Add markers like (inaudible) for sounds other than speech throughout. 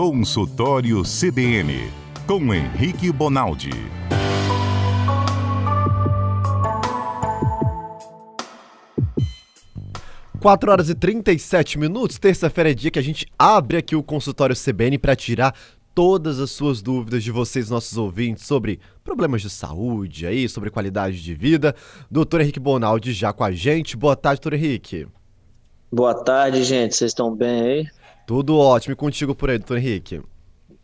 Consultório CBN, com Henrique Bonaldi. Quatro horas e 37 minutos, terça-feira é dia que a gente abre aqui o consultório CBN para tirar todas as suas dúvidas de vocês, nossos ouvintes, sobre problemas de saúde aí, sobre qualidade de vida. Doutor Henrique Bonaldi já com a gente. Boa tarde, doutor Henrique. Boa tarde, gente. Vocês estão bem aí? Tudo ótimo. E contigo por aí, doutor Henrique?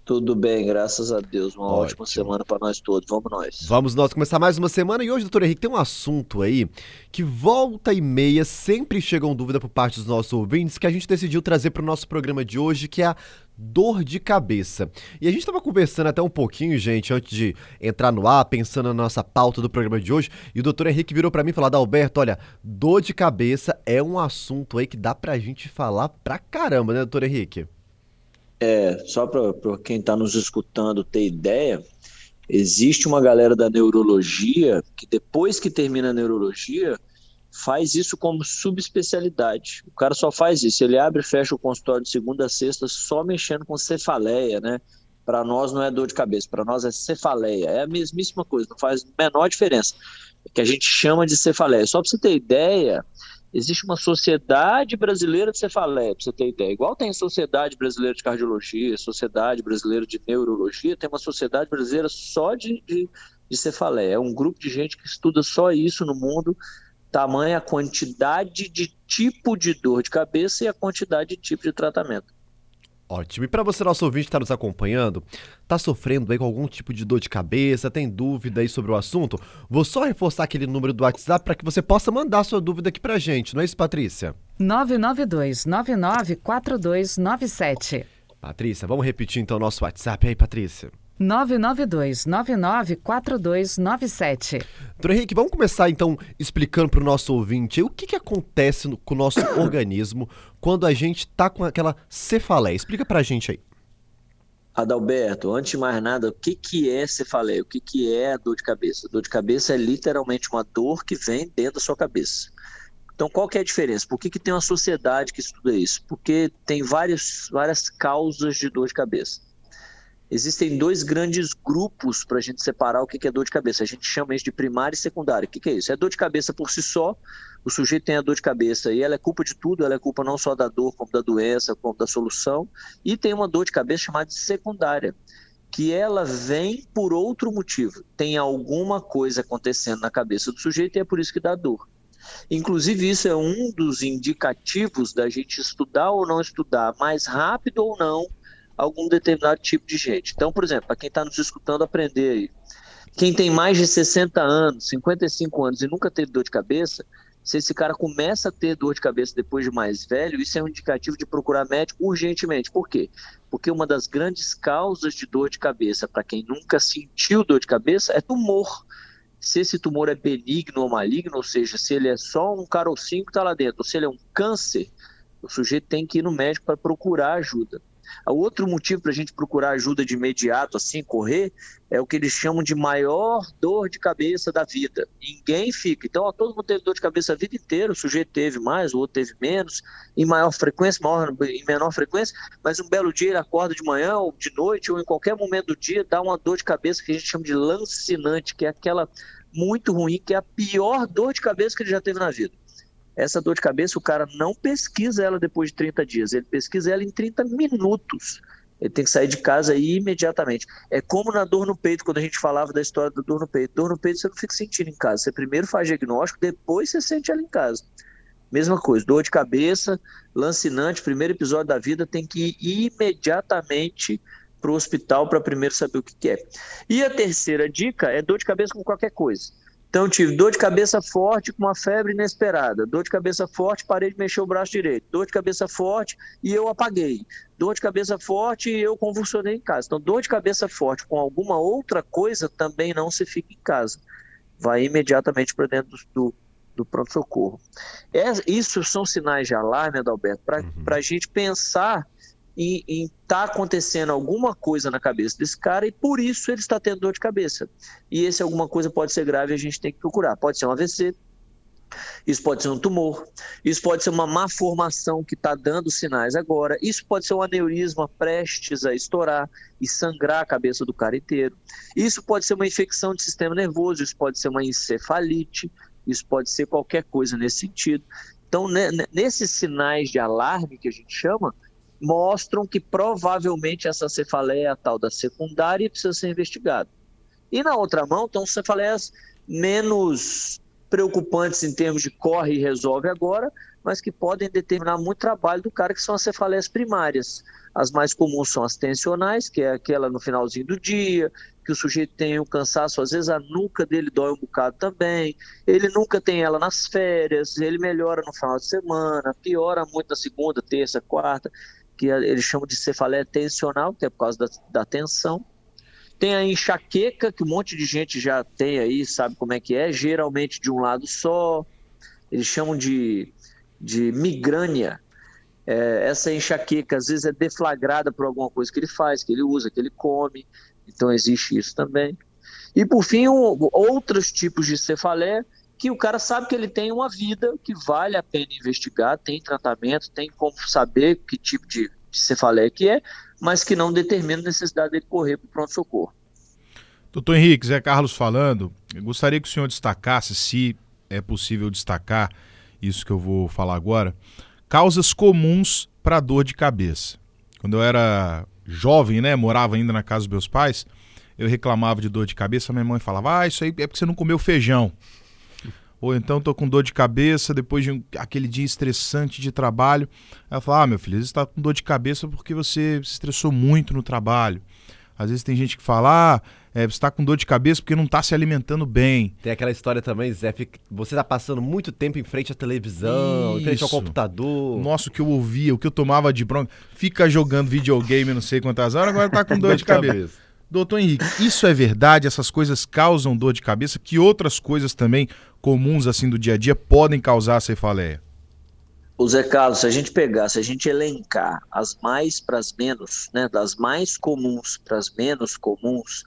Tudo bem, graças a Deus. Uma Ótimo. ótima semana para nós todos. Vamos nós. Vamos nós começar mais uma semana e hoje, doutor Henrique, tem um assunto aí que volta e meia sempre chegam dúvida por parte dos nossos ouvintes que a gente decidiu trazer para o nosso programa de hoje, que é a dor de cabeça. E a gente estava conversando até um pouquinho, gente, antes de entrar no ar, pensando na nossa pauta do programa de hoje, e o doutor Henrique virou para mim e falou: Alberto, olha, dor de cabeça é um assunto aí que dá pra gente falar pra caramba, né, doutor Henrique? É, só para quem está nos escutando ter ideia, existe uma galera da neurologia que depois que termina a neurologia faz isso como subespecialidade. O cara só faz isso, ele abre e fecha o consultório de segunda a sexta só mexendo com cefaleia, né? Para nós não é dor de cabeça, para nós é cefaleia. É a mesmíssima coisa, não faz a menor diferença. É que a gente chama de cefaleia. Só para você ter ideia, existe uma sociedade brasileira de cefaleia, para você ter ideia. Igual tem sociedade brasileira de cardiologia, sociedade brasileira de neurologia, tem uma sociedade brasileira só de, de, de cefaleia. É um grupo de gente que estuda só isso no mundo tamanha a quantidade de tipo de dor de cabeça e a quantidade de tipo de tratamento. Ótimo. E para você, nosso ouvinte que está nos acompanhando, está sofrendo aí com algum tipo de dor de cabeça, tem dúvida aí sobre o assunto? Vou só reforçar aquele número do WhatsApp para que você possa mandar sua dúvida aqui para gente, não é isso, Patrícia? 992-994297. Patrícia, vamos repetir então o nosso WhatsApp aí, Patrícia. 992-994297. Doutor Henrique, vamos começar então explicando para o nosso ouvinte o que, que acontece no, com o nosso (coughs) organismo quando a gente está com aquela cefaleia. Explica para a gente aí. Adalberto, antes de mais nada, o que, que é cefaleia? O que, que é a dor de cabeça? dor de cabeça é literalmente uma dor que vem dentro da sua cabeça. Então, qual que é a diferença? Por que, que tem uma sociedade que estuda isso? Porque tem várias, várias causas de dor de cabeça existem dois grandes grupos para a gente separar o que é dor de cabeça. A gente chama isso de primária e secundária. O que é isso? É dor de cabeça por si só. O sujeito tem a dor de cabeça e ela é culpa de tudo, ela é culpa não só da dor, como da doença, como da solução. E tem uma dor de cabeça chamada de secundária, que ela vem por outro motivo. Tem alguma coisa acontecendo na cabeça do sujeito e é por isso que dá dor. Inclusive, isso é um dos indicativos da gente estudar ou não estudar, mais rápido ou não, algum determinado tipo de gente. Então, por exemplo, para quem está nos escutando aprender aí, quem tem mais de 60 anos, 55 anos e nunca teve dor de cabeça, se esse cara começa a ter dor de cabeça depois de mais velho, isso é um indicativo de procurar médico urgentemente. Por quê? Porque uma das grandes causas de dor de cabeça, para quem nunca sentiu dor de cabeça, é tumor. Se esse tumor é benigno ou maligno, ou seja, se ele é só um carocinho que está lá dentro, ou se ele é um câncer, o sujeito tem que ir no médico para procurar ajuda. O outro motivo para a gente procurar ajuda de imediato, assim, correr, é o que eles chamam de maior dor de cabeça da vida. Ninguém fica. Então, ó, todo mundo teve dor de cabeça a vida inteira, o sujeito teve mais, o outro teve menos, em maior frequência, maior, em menor frequência, mas um belo dia ele acorda de manhã ou de noite ou em qualquer momento do dia, dá uma dor de cabeça que a gente chama de lancinante, que é aquela muito ruim, que é a pior dor de cabeça que ele já teve na vida. Essa dor de cabeça, o cara não pesquisa ela depois de 30 dias, ele pesquisa ela em 30 minutos. Ele tem que sair de casa aí imediatamente. É como na dor no peito, quando a gente falava da história da dor no peito. Dor no peito você não fica sentindo em casa. Você primeiro faz diagnóstico, depois você sente ela em casa. Mesma coisa, dor de cabeça, lancinante, primeiro episódio da vida, tem que ir imediatamente para o hospital para primeiro saber o que, que é. E a terceira dica é dor de cabeça com qualquer coisa. Então, tive dor de cabeça forte com uma febre inesperada, dor de cabeça forte, parei de mexer o braço direito, dor de cabeça forte e eu apaguei, dor de cabeça forte e eu convulsionei em casa. Então, dor de cabeça forte com alguma outra coisa também não se fica em casa. Vai imediatamente para dentro do, do pronto-socorro. É, isso são sinais de alarme, Adalberto, para uhum. a gente pensar em estar tá acontecendo alguma coisa na cabeça desse cara e por isso ele está tendo dor de cabeça. E esse alguma coisa pode ser grave e a gente tem que procurar. Pode ser um AVC, Isso pode ser um tumor, isso pode ser uma má formação que está dando sinais agora, isso pode ser um aneurisma prestes a estourar e sangrar a cabeça do cara inteiro. Isso pode ser uma infecção de sistema nervoso, isso pode ser uma encefalite, isso pode ser qualquer coisa nesse sentido. Então, nesses sinais de alarme que a gente chama, mostram que provavelmente essa cefaleia é a tal da secundária e precisa ser investigada. E na outra mão estão cefaleias menos preocupantes em termos de corre e resolve agora, mas que podem determinar muito trabalho do cara, que são as cefaleias primárias. As mais comuns são as tensionais, que é aquela no finalzinho do dia, que o sujeito tem um cansaço, às vezes a nuca dele dói um bocado também, ele nunca tem ela nas férias, ele melhora no final de semana, piora muito na segunda, terça, quarta, que eles chamam de cefaleia tensional, que é por causa da, da tensão. Tem a enxaqueca, que um monte de gente já tem aí, sabe como é que é, geralmente de um lado só. Eles chamam de, de migrânia. É, essa enxaqueca às vezes é deflagrada por alguma coisa que ele faz, que ele usa, que ele come. Então existe isso também. E por fim, um, outros tipos de cefaleia que o cara sabe que ele tem uma vida que vale a pena investigar, tem tratamento, tem como saber que tipo de, cefaleia que é, mas que não determina a necessidade dele correr para o pronto-socorro. Doutor Henrique, Zé Carlos falando, gostaria que o senhor destacasse, se é possível destacar isso que eu vou falar agora, causas comuns para dor de cabeça. Quando eu era jovem, né, morava ainda na casa dos meus pais, eu reclamava de dor de cabeça, minha mãe falava, ah, isso aí é porque você não comeu feijão. Ou então tô com dor de cabeça depois de um, aquele dia estressante de trabalho. Ela fala: Ah, meu filho, às vezes está com dor de cabeça porque você se estressou muito no trabalho. Às vezes tem gente que fala: Ah, é, você está com dor de cabeça porque não está se alimentando bem. Tem aquela história também, Zé, você está passando muito tempo em frente à televisão, Isso. em frente ao computador. Nossa, o que eu ouvia, o que eu tomava de bronca, fica jogando videogame não sei quantas horas, agora está com dor de cabeça. Doutor Henrique, isso é verdade? Essas coisas causam dor de cabeça? Que outras coisas também comuns assim do dia a dia podem causar cefaleia? O Zé Carlos, se a gente pegar, se a gente elencar as mais para as menos, né, das mais comuns para as menos comuns,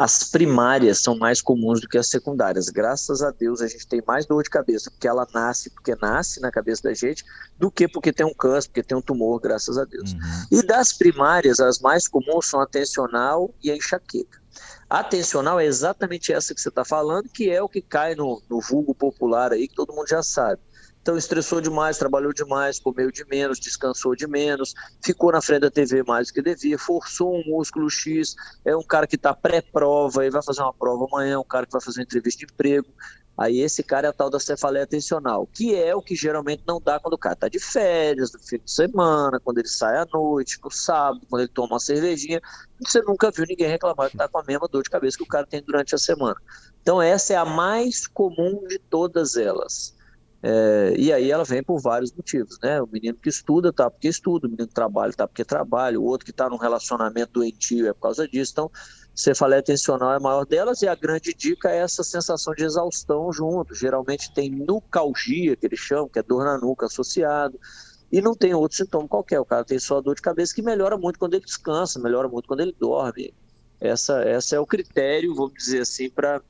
as primárias são mais comuns do que as secundárias. Graças a Deus a gente tem mais dor de cabeça, porque ela nasce porque nasce na cabeça da gente, do que porque tem um câncer, porque tem um tumor, graças a Deus. Uhum. E das primárias, as mais comuns são a tensional e a enxaqueca. A tensional é exatamente essa que você está falando, que é o que cai no, no vulgo popular aí, que todo mundo já sabe. Então estressou demais, trabalhou demais, comeu de menos, descansou de menos, ficou na frente da TV mais do que devia, forçou um músculo X, é um cara que está pré-prova e vai fazer uma prova amanhã, um cara que vai fazer uma entrevista de emprego. Aí esse cara é a tal da cefaleia tensional, que é o que geralmente não dá quando o cara está de férias, no fim de semana, quando ele sai à noite, no sábado, quando ele toma uma cervejinha. Você nunca viu ninguém reclamar que está com a mesma dor de cabeça que o cara tem durante a semana. Então essa é a mais comum de todas elas. É, e aí ela vem por vários motivos, né? O menino que estuda tá porque estuda, o menino que trabalha tá porque trabalha, o outro que está num relacionamento doentio é por causa disso. Então, cefaleia tensional é a maior delas e a grande dica é essa sensação de exaustão junto. Geralmente tem nucalgia, que eles chamam, que é dor na nuca associado, e não tem outro sintoma qualquer. O cara tem só dor de cabeça que melhora muito quando ele descansa, melhora muito quando ele dorme. Essa, essa é o critério, vamos dizer assim, para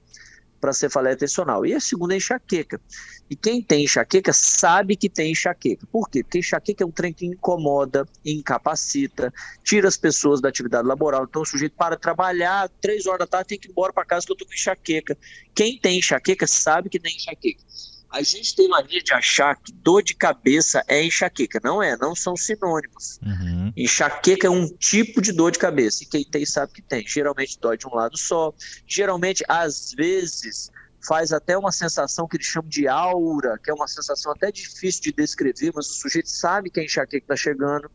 para cefaleia tensional. E a segunda é enxaqueca. E quem tem enxaqueca sabe que tem enxaqueca. Por quê? Porque enxaqueca é um trem que incomoda, incapacita, tira as pessoas da atividade laboral. Então o sujeito para trabalhar, três horas da tarde tem que ir embora para casa que eu estou com enxaqueca. Quem tem enxaqueca sabe que tem enxaqueca. A gente tem mania de achar que dor de cabeça é enxaqueca. Não é, não são sinônimos. Uhum. Enxaqueca é um tipo de dor de cabeça. E quem tem sabe que tem. Geralmente dói de um lado só. Geralmente, às vezes, faz até uma sensação que eles chamam de aura, que é uma sensação até difícil de descrever, mas o sujeito sabe que a enxaqueca está chegando.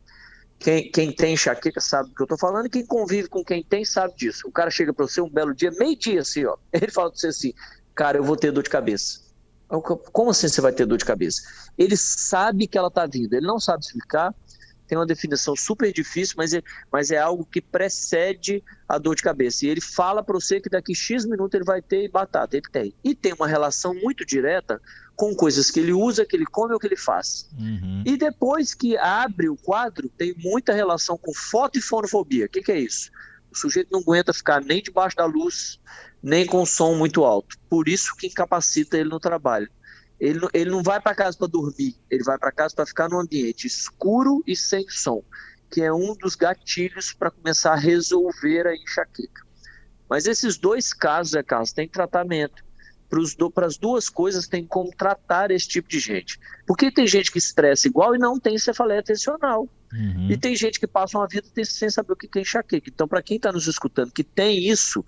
Quem, quem, tem enxaqueca sabe do que eu estou falando, e quem convive com quem tem sabe disso. O cara chega para você um belo dia, meio-dia assim, ó. (laughs) Ele fala para você assim: cara, eu vou ter dor de cabeça. Como assim você vai ter dor de cabeça? Ele sabe que ela está vindo, ele não sabe explicar, tem uma definição super difícil, mas é, mas é algo que precede a dor de cabeça. E ele fala para você que daqui X minutos ele vai ter batata, ele tem. E tem uma relação muito direta com coisas que ele usa, que ele come ou que ele faz. Uhum. E depois que abre o quadro, tem muita relação com foto e fonofobia. O que, que é isso? O sujeito não aguenta ficar nem debaixo da luz, nem com som muito alto. Por isso que incapacita ele no trabalho. Ele, ele não vai para casa para dormir, ele vai para casa para ficar num ambiente escuro e sem som, que é um dos gatilhos para começar a resolver a enxaqueca. Mas esses dois casos, é Carlos, tem tratamento. Para as duas coisas tem como tratar esse tipo de gente. Porque tem gente que estressa igual e não tem cefaleia tensional. Uhum. E tem gente que passa uma vida sem saber o que é enxaqueca. Então, para quem está nos escutando que tem isso,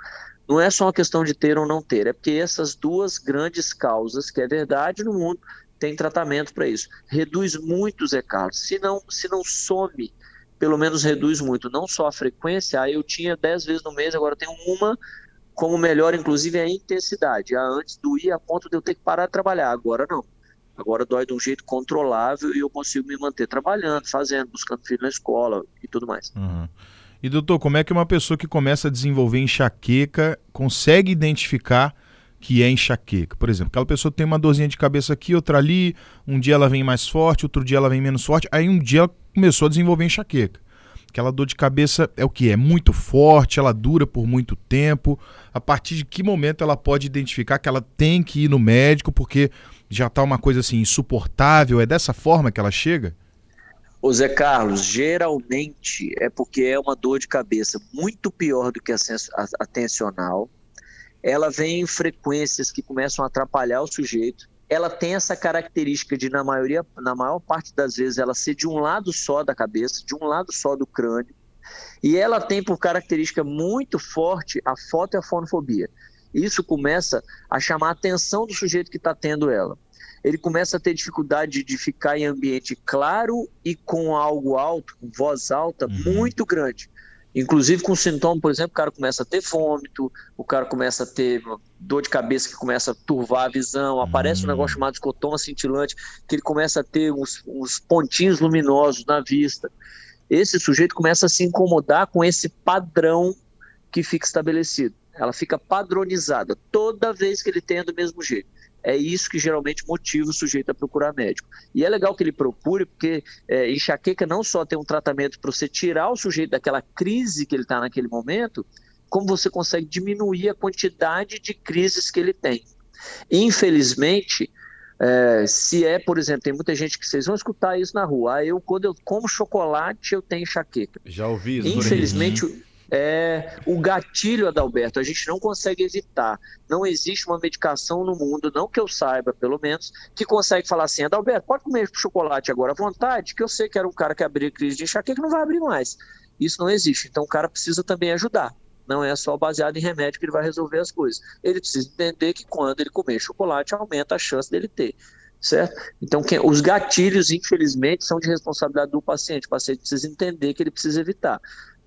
não é só uma questão de ter ou não ter, é porque essas duas grandes causas, que é verdade no mundo, tem tratamento para isso. Reduz muito, Zé Carlos. Se não, se não some, pelo menos reduz muito. Não só a frequência, aí eu tinha 10 vezes no mês, agora tenho uma, como melhor, inclusive, é a intensidade. A antes doía a ponto de eu ter que parar de trabalhar, agora não. Agora dói de um jeito controlável e eu consigo me manter trabalhando, fazendo, buscando filho na escola e tudo mais. Uhum. E doutor, como é que uma pessoa que começa a desenvolver enxaqueca consegue identificar que é enxaqueca? Por exemplo, aquela pessoa tem uma dorzinha de cabeça aqui, outra ali, um dia ela vem mais forte, outro dia ela vem menos forte, aí um dia ela começou a desenvolver enxaqueca. Aquela dor de cabeça é o que? É muito forte, ela dura por muito tempo. A partir de que momento ela pode identificar que ela tem que ir no médico porque já está uma coisa assim insuportável? É dessa forma que ela chega? Ô Zé Carlos, geralmente é porque é uma dor de cabeça muito pior do que a, a tensional. Ela vem em frequências que começam a atrapalhar o sujeito. Ela tem essa característica de, na maioria, na maior parte das vezes, ela ser de um lado só da cabeça, de um lado só do crânio. E ela tem por característica muito forte a foto e a fonofobia. Isso começa a chamar a atenção do sujeito que está tendo ela ele começa a ter dificuldade de ficar em ambiente claro e com algo alto, com voz alta, uhum. muito grande. Inclusive com sintoma, por exemplo, o cara começa a ter vômito, o cara começa a ter dor de cabeça que começa a turvar a visão, aparece um negócio uhum. chamado escotoma cintilante, que ele começa a ter uns, uns pontinhos luminosos na vista. Esse sujeito começa a se incomodar com esse padrão que fica estabelecido. Ela fica padronizada toda vez que ele tem do mesmo jeito é isso que geralmente motiva o sujeito a procurar médico. E é legal que ele procure, porque é, enxaqueca não só tem um tratamento para você tirar o sujeito daquela crise que ele está naquele momento, como você consegue diminuir a quantidade de crises que ele tem. Infelizmente, é, se é, por exemplo, tem muita gente que vocês vão escutar isso na rua. Ah, eu, quando eu como chocolate, eu tenho enxaqueca. Já ouvi isso. Infelizmente, é o gatilho, Adalberto, a gente não consegue evitar. Não existe uma medicação no mundo, não que eu saiba, pelo menos, que consegue falar assim, Adalberto, pode comer chocolate agora à vontade, que eu sei que era um cara que abria crise de enxaqueca, não vai abrir mais. Isso não existe. Então o cara precisa também ajudar. Não é só baseado em remédio que ele vai resolver as coisas. Ele precisa entender que quando ele comer chocolate, aumenta a chance dele ter certo? Então, os gatilhos, infelizmente, são de responsabilidade do paciente. O paciente precisa entender que ele precisa evitar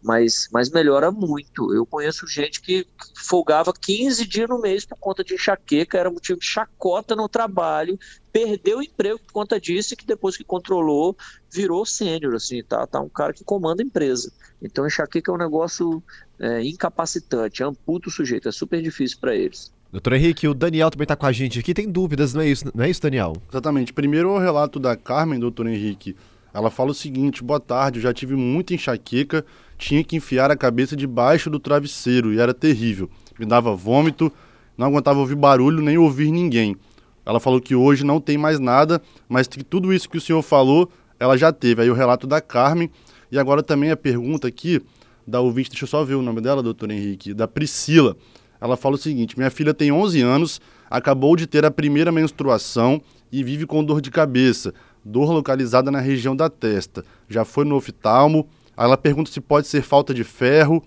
mas, mas melhora muito. Eu conheço gente que folgava 15 dias no mês por conta de enxaqueca, era motivo de chacota no trabalho, perdeu o emprego por conta disso e que depois que controlou, virou sênior, assim, tá? Tá um cara que comanda a empresa. Então, enxaqueca é um negócio é, incapacitante, amputa o sujeito, é super difícil para eles. Doutor Henrique, o Daniel também está com a gente aqui, tem dúvidas, não é isso, não é isso, Daniel? Exatamente. Primeiro o relato da Carmen, doutor Henrique. Ela fala o seguinte: boa tarde, eu já tive muita enxaqueca, tinha que enfiar a cabeça debaixo do travesseiro e era terrível. Me dava vômito, não aguentava ouvir barulho nem ouvir ninguém. Ela falou que hoje não tem mais nada, mas que tudo isso que o senhor falou, ela já teve. Aí o relato da Carmen. E agora também a pergunta aqui da ouvinte, deixa eu só ver o nome dela, doutor Henrique, da Priscila. Ela fala o seguinte: minha filha tem 11 anos, acabou de ter a primeira menstruação e vive com dor de cabeça dor localizada na região da testa. Já foi no oftalmo. Aí ela pergunta se pode ser falta de ferro.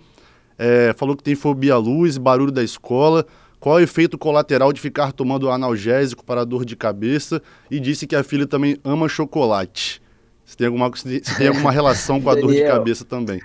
É, falou que tem fobia à luz, barulho da escola. Qual é o efeito colateral de ficar tomando analgésico para dor de cabeça? E disse que a filha também ama chocolate. Se tem alguma, se tem alguma (laughs) relação com a dor de cabeça também.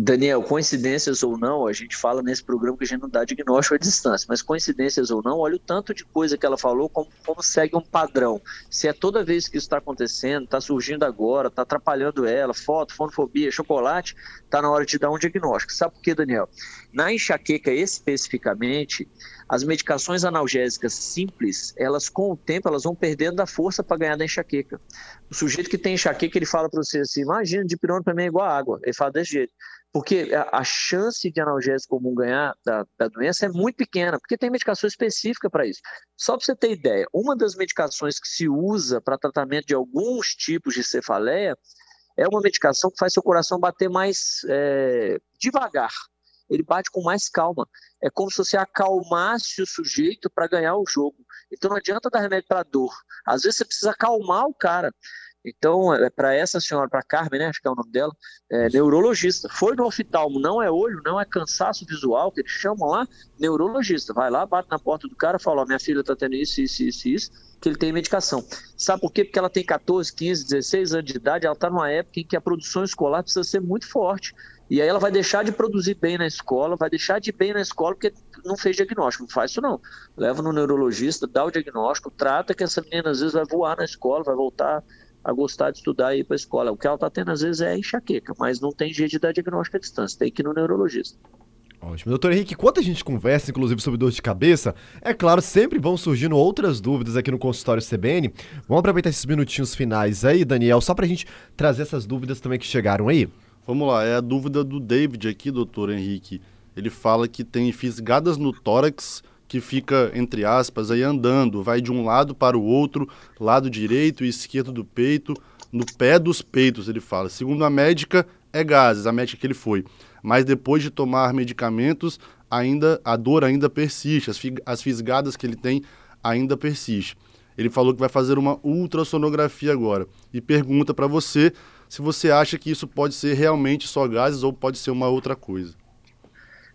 Daniel, coincidências ou não, a gente fala nesse programa que a gente não dá diagnóstico à distância, mas coincidências ou não, olha o tanto de coisa que ela falou, como, como segue um padrão. Se é toda vez que isso está acontecendo, está surgindo agora, está atrapalhando ela, foto, fonofobia, chocolate, está na hora de dar um diagnóstico. Sabe por quê, Daniel? Na enxaqueca especificamente, as medicações analgésicas simples, elas com o tempo, elas vão perdendo a força para ganhar da enxaqueca. O sujeito que tem enxaqueca, ele fala para você assim, imagina, dipirona para mim é igual a água. Ele fala desse jeito porque a, a chance de analgésico comum ganhar da, da, doença é muito pequena, porque tem medicação específica para isso. Só para você ter ideia, uma das medicações que se usa para tratamento de alguns tipos de cefaleia é uma medicação que faz seu coração bater mais é, devagar. Ele bate com mais calma. É como se você acalmasse o sujeito para ganhar o jogo. Então não adianta dar remédio para dor. Às vezes você precisa acalmar o cara. Então, é, para essa senhora, para Carmen, né, acho que é o nome dela, é neurologista. Foi no oftalmo, não é olho, não é cansaço visual, que eles chamam lá, neurologista. Vai lá, bate na porta do cara, fala: ó, minha filha está tendo isso, isso, isso, isso, que ele tem medicação. Sabe por quê? Porque ela tem 14, 15, 16 anos de idade, ela está numa época em que a produção escolar precisa ser muito forte. E aí ela vai deixar de produzir bem na escola, vai deixar de ir bem na escola porque não fez diagnóstico. Não faz isso não. Leva no neurologista, dá o diagnóstico, trata que essa menina às vezes vai voar na escola, vai voltar a gostar de estudar e ir para a escola. O que ela está tendo às vezes é enxaqueca, mas não tem jeito de dar diagnóstico à distância, tem que ir no neurologista. Ótimo. Doutor Henrique, enquanto a gente conversa, inclusive, sobre dor de cabeça, é claro, sempre vão surgindo outras dúvidas aqui no consultório CBN. Vamos aproveitar esses minutinhos finais aí, Daniel, só para a gente trazer essas dúvidas também que chegaram aí. Vamos lá, é a dúvida do David aqui, doutor Henrique. Ele fala que tem fisgadas no tórax que fica, entre aspas, aí andando, vai de um lado para o outro, lado direito e esquerdo do peito, no pé dos peitos, ele fala. Segundo a médica, é gases, a médica que ele foi. Mas depois de tomar medicamentos, ainda a dor ainda persiste, as, as fisgadas que ele tem ainda persiste. Ele falou que vai fazer uma ultrassonografia agora e pergunta para você se você acha que isso pode ser realmente só gases ou pode ser uma outra coisa.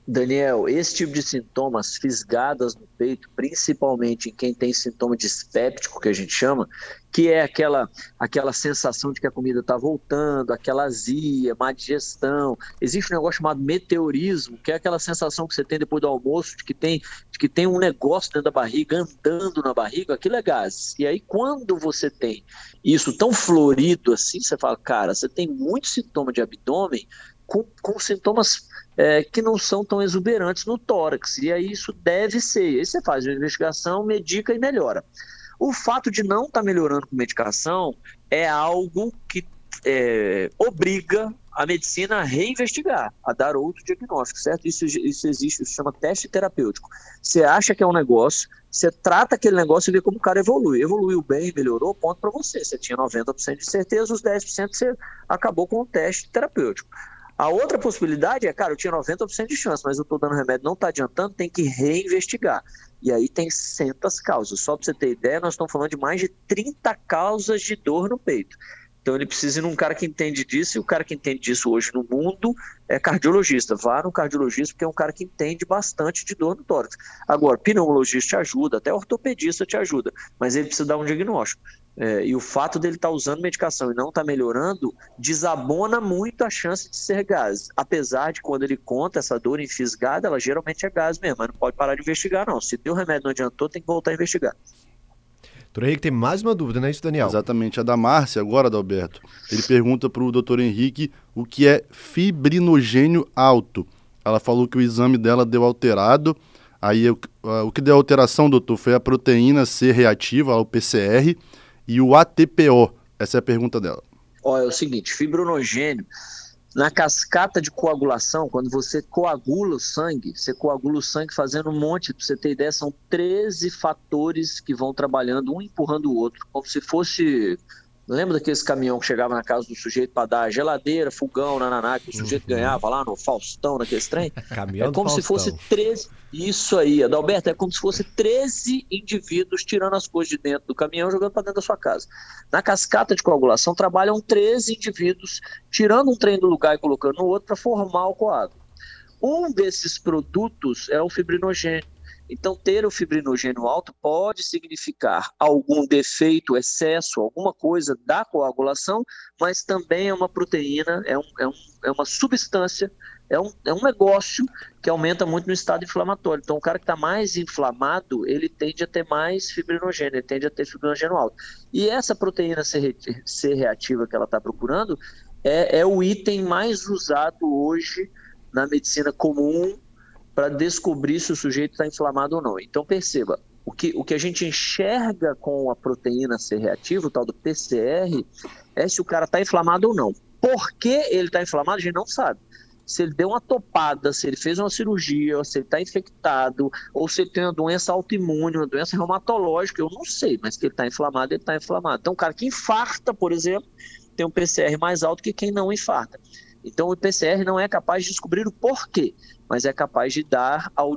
Daniel, esse tipo de sintomas, fisgadas no peito, principalmente em quem tem sintoma dispéptico, que a gente chama, que é aquela, aquela sensação de que a comida está voltando, aquela azia, má digestão. Existe um negócio chamado meteorismo, que é aquela sensação que você tem depois do almoço, de que tem, de que tem um negócio dentro da barriga, andando na barriga, aquilo é gás. E aí, quando você tem isso tão florido assim, você fala, cara, você tem muito sintoma de abdômen com, com sintomas é, que não são tão exuberantes no tórax. E aí isso deve ser. Aí você faz uma investigação, medica e melhora. O fato de não estar tá melhorando com medicação é algo que é, obriga a medicina a reinvestigar, a dar outro diagnóstico, certo? Isso, isso existe, isso chama teste terapêutico. Você acha que é um negócio, você trata aquele negócio e vê como o cara evolui. Evoluiu bem, melhorou, ponto para você. Você tinha 90% de certeza, os 10% você acabou com o teste terapêutico. A outra possibilidade é, cara, eu tinha 90% de chance, mas eu estou dando remédio, não está adiantando, tem que reinvestigar. E aí tem centas causas. Só para você ter ideia, nós estamos falando de mais de 30 causas de dor no peito. Então ele precisa ir num cara que entende disso, e o cara que entende disso hoje no mundo é cardiologista. Vá no cardiologista, porque é um cara que entende bastante de dor no tórax. Agora, pneumologista te ajuda, até ortopedista te ajuda, mas ele precisa dar um diagnóstico. É, e o fato dele estar tá usando medicação e não estar tá melhorando desabona muito a chance de ser gás. Apesar de quando ele conta essa dor em fisgada, ela geralmente é gás mesmo, mas não pode parar de investigar, não. Se deu remédio não adiantou, tem que voltar a investigar. Doutor Henrique, tem mais uma dúvida, não é isso, Daniel? Exatamente, a da Márcia agora, Adalberto. Ele pergunta para o doutor Henrique o que é fibrinogênio alto. Ela falou que o exame dela deu alterado. Aí o que deu alteração, doutor, foi a proteína C reativa, o PCR, e o ATPO? Essa é a pergunta dela. Olha, é o seguinte, fibrinogênio, na cascata de coagulação, quando você coagula o sangue, você coagula o sangue fazendo um monte, para você ter ideia, são 13 fatores que vão trabalhando, um empurrando o outro, como se fosse Lembra daqueles caminhão que chegava na casa do sujeito para dar geladeira, fogão, nananá, que o sujeito uhum. ganhava lá no Faustão, naqueles trem? (laughs) Caminhão é como se fosse 13. Isso aí, Adalberto, é como se fosse 13 indivíduos tirando as coisas de dentro do caminhão jogando para dentro da sua casa. Na cascata de coagulação trabalham 13 indivíduos tirando um trem do lugar e colocando no outro para formar o coágulo. Um desses produtos é o fibrinogênio. Então, ter o fibrinogênio alto pode significar algum defeito, excesso, alguma coisa da coagulação, mas também é uma proteína, é, um, é, um, é uma substância, é um, é um negócio que aumenta muito no estado inflamatório. Então, o cara que está mais inflamado, ele tende a ter mais fibrinogênio, ele tende a ter fibrinogênio alto. E essa proteína C reativa que ela está procurando é, é o item mais usado hoje na medicina comum para descobrir se o sujeito está inflamado ou não. Então perceba, o que, o que a gente enxerga com a proteína C reativa, o tal do PCR, é se o cara está inflamado ou não. Por que ele está inflamado, a gente não sabe. se ele deu uma topada, se ele fez uma cirurgia, se ele está infectado, ou se ele tem uma doença autoimune, uma doença reumatológica, eu não sei, mas que ele está inflamado, ele está inflamado. Então, o cara que infarta, por exemplo, tem um PCR mais alto que quem não infarta. Então, o PCR não é capaz de descobrir o porquê, mas é capaz de dar ao,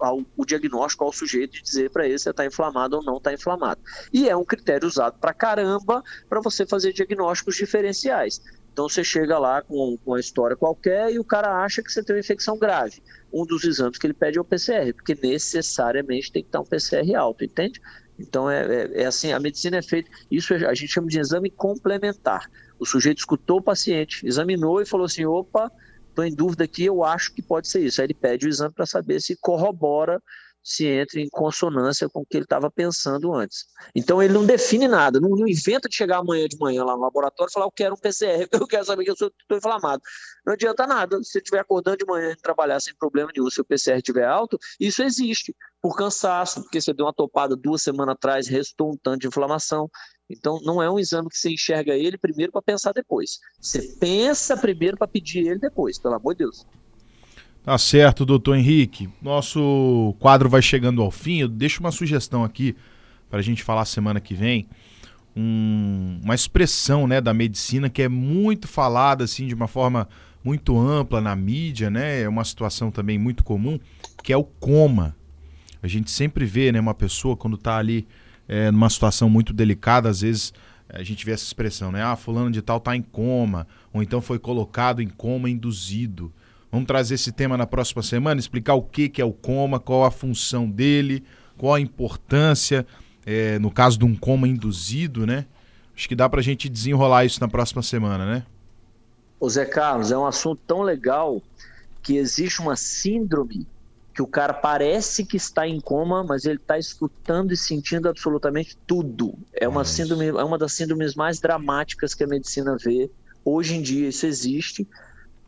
ao, o diagnóstico ao sujeito e dizer para ele se está inflamado ou não está inflamado. E é um critério usado para caramba para você fazer diagnósticos diferenciais. Então você chega lá com, com uma história qualquer e o cara acha que você tem uma infecção grave. Um dos exames que ele pede é o PCR, porque necessariamente tem que estar um PCR alto, entende? Então é, é, é, assim, a medicina é feita, isso a gente chama de exame complementar. O sujeito escutou o paciente, examinou e falou assim, opa, estou em dúvida aqui, eu acho que pode ser isso. Aí ele pede o exame para saber se corrobora se entre em consonância com o que ele estava pensando antes. Então ele não define nada, não, não, inventa de chegar amanhã de manhã lá no laboratório e falar eu quero um PCR, (laughs) eu quero saber que eu estou inflamado. Não adianta nada, se você estiver acordando de manhã e trabalhar sem problema nenhum, se o PCR estiver alto, isso existe, por cansaço, porque você deu uma topada duas semanas atrás, restou um tanto de inflamação. Então não é um exame que você enxerga ele primeiro para pensar depois. Você pensa primeiro para pedir ele depois, pelo amor de Deus. Tá certo, doutor Henrique. Nosso quadro vai chegando ao fim. Eu deixo uma sugestão aqui para a gente falar semana que vem. Um, uma expressão né, da medicina que é muito falada assim de uma forma muito ampla na mídia, né? É uma situação também muito comum, que é o coma. A gente sempre vê né, uma pessoa quando está ali é, numa situação muito delicada, às vezes a gente vê essa expressão, né? Ah, fulano de tal está em coma, ou então foi colocado em coma induzido. Vamos trazer esse tema na próxima semana, explicar o que, que é o coma, qual a função dele, qual a importância, é, no caso de um coma induzido, né? Acho que dá para a gente desenrolar isso na próxima semana, né? Ô Zé Carlos, é um assunto tão legal que existe uma síndrome que o cara parece que está em coma, mas ele está escutando e sentindo absolutamente tudo. É uma síndrome, é uma das síndromes mais dramáticas que a medicina vê. Hoje em dia isso existe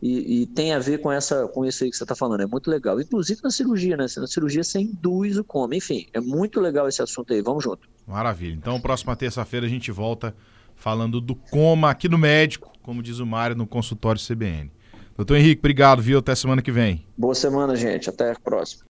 e, e, tem a ver com essa com isso aí que você está falando. É muito legal. Inclusive na cirurgia, né? Na cirurgia você induz o coma. Enfim, é muito legal esse assunto aí. Vamos junto. Maravilha. Então, próxima terça-feira a gente volta falando do coma aqui no médico, como diz o Mário, no consultório CBN. Doutor Henrique, obrigado, viu? Até semana que vem. Boa semana, gente. Até a próxima.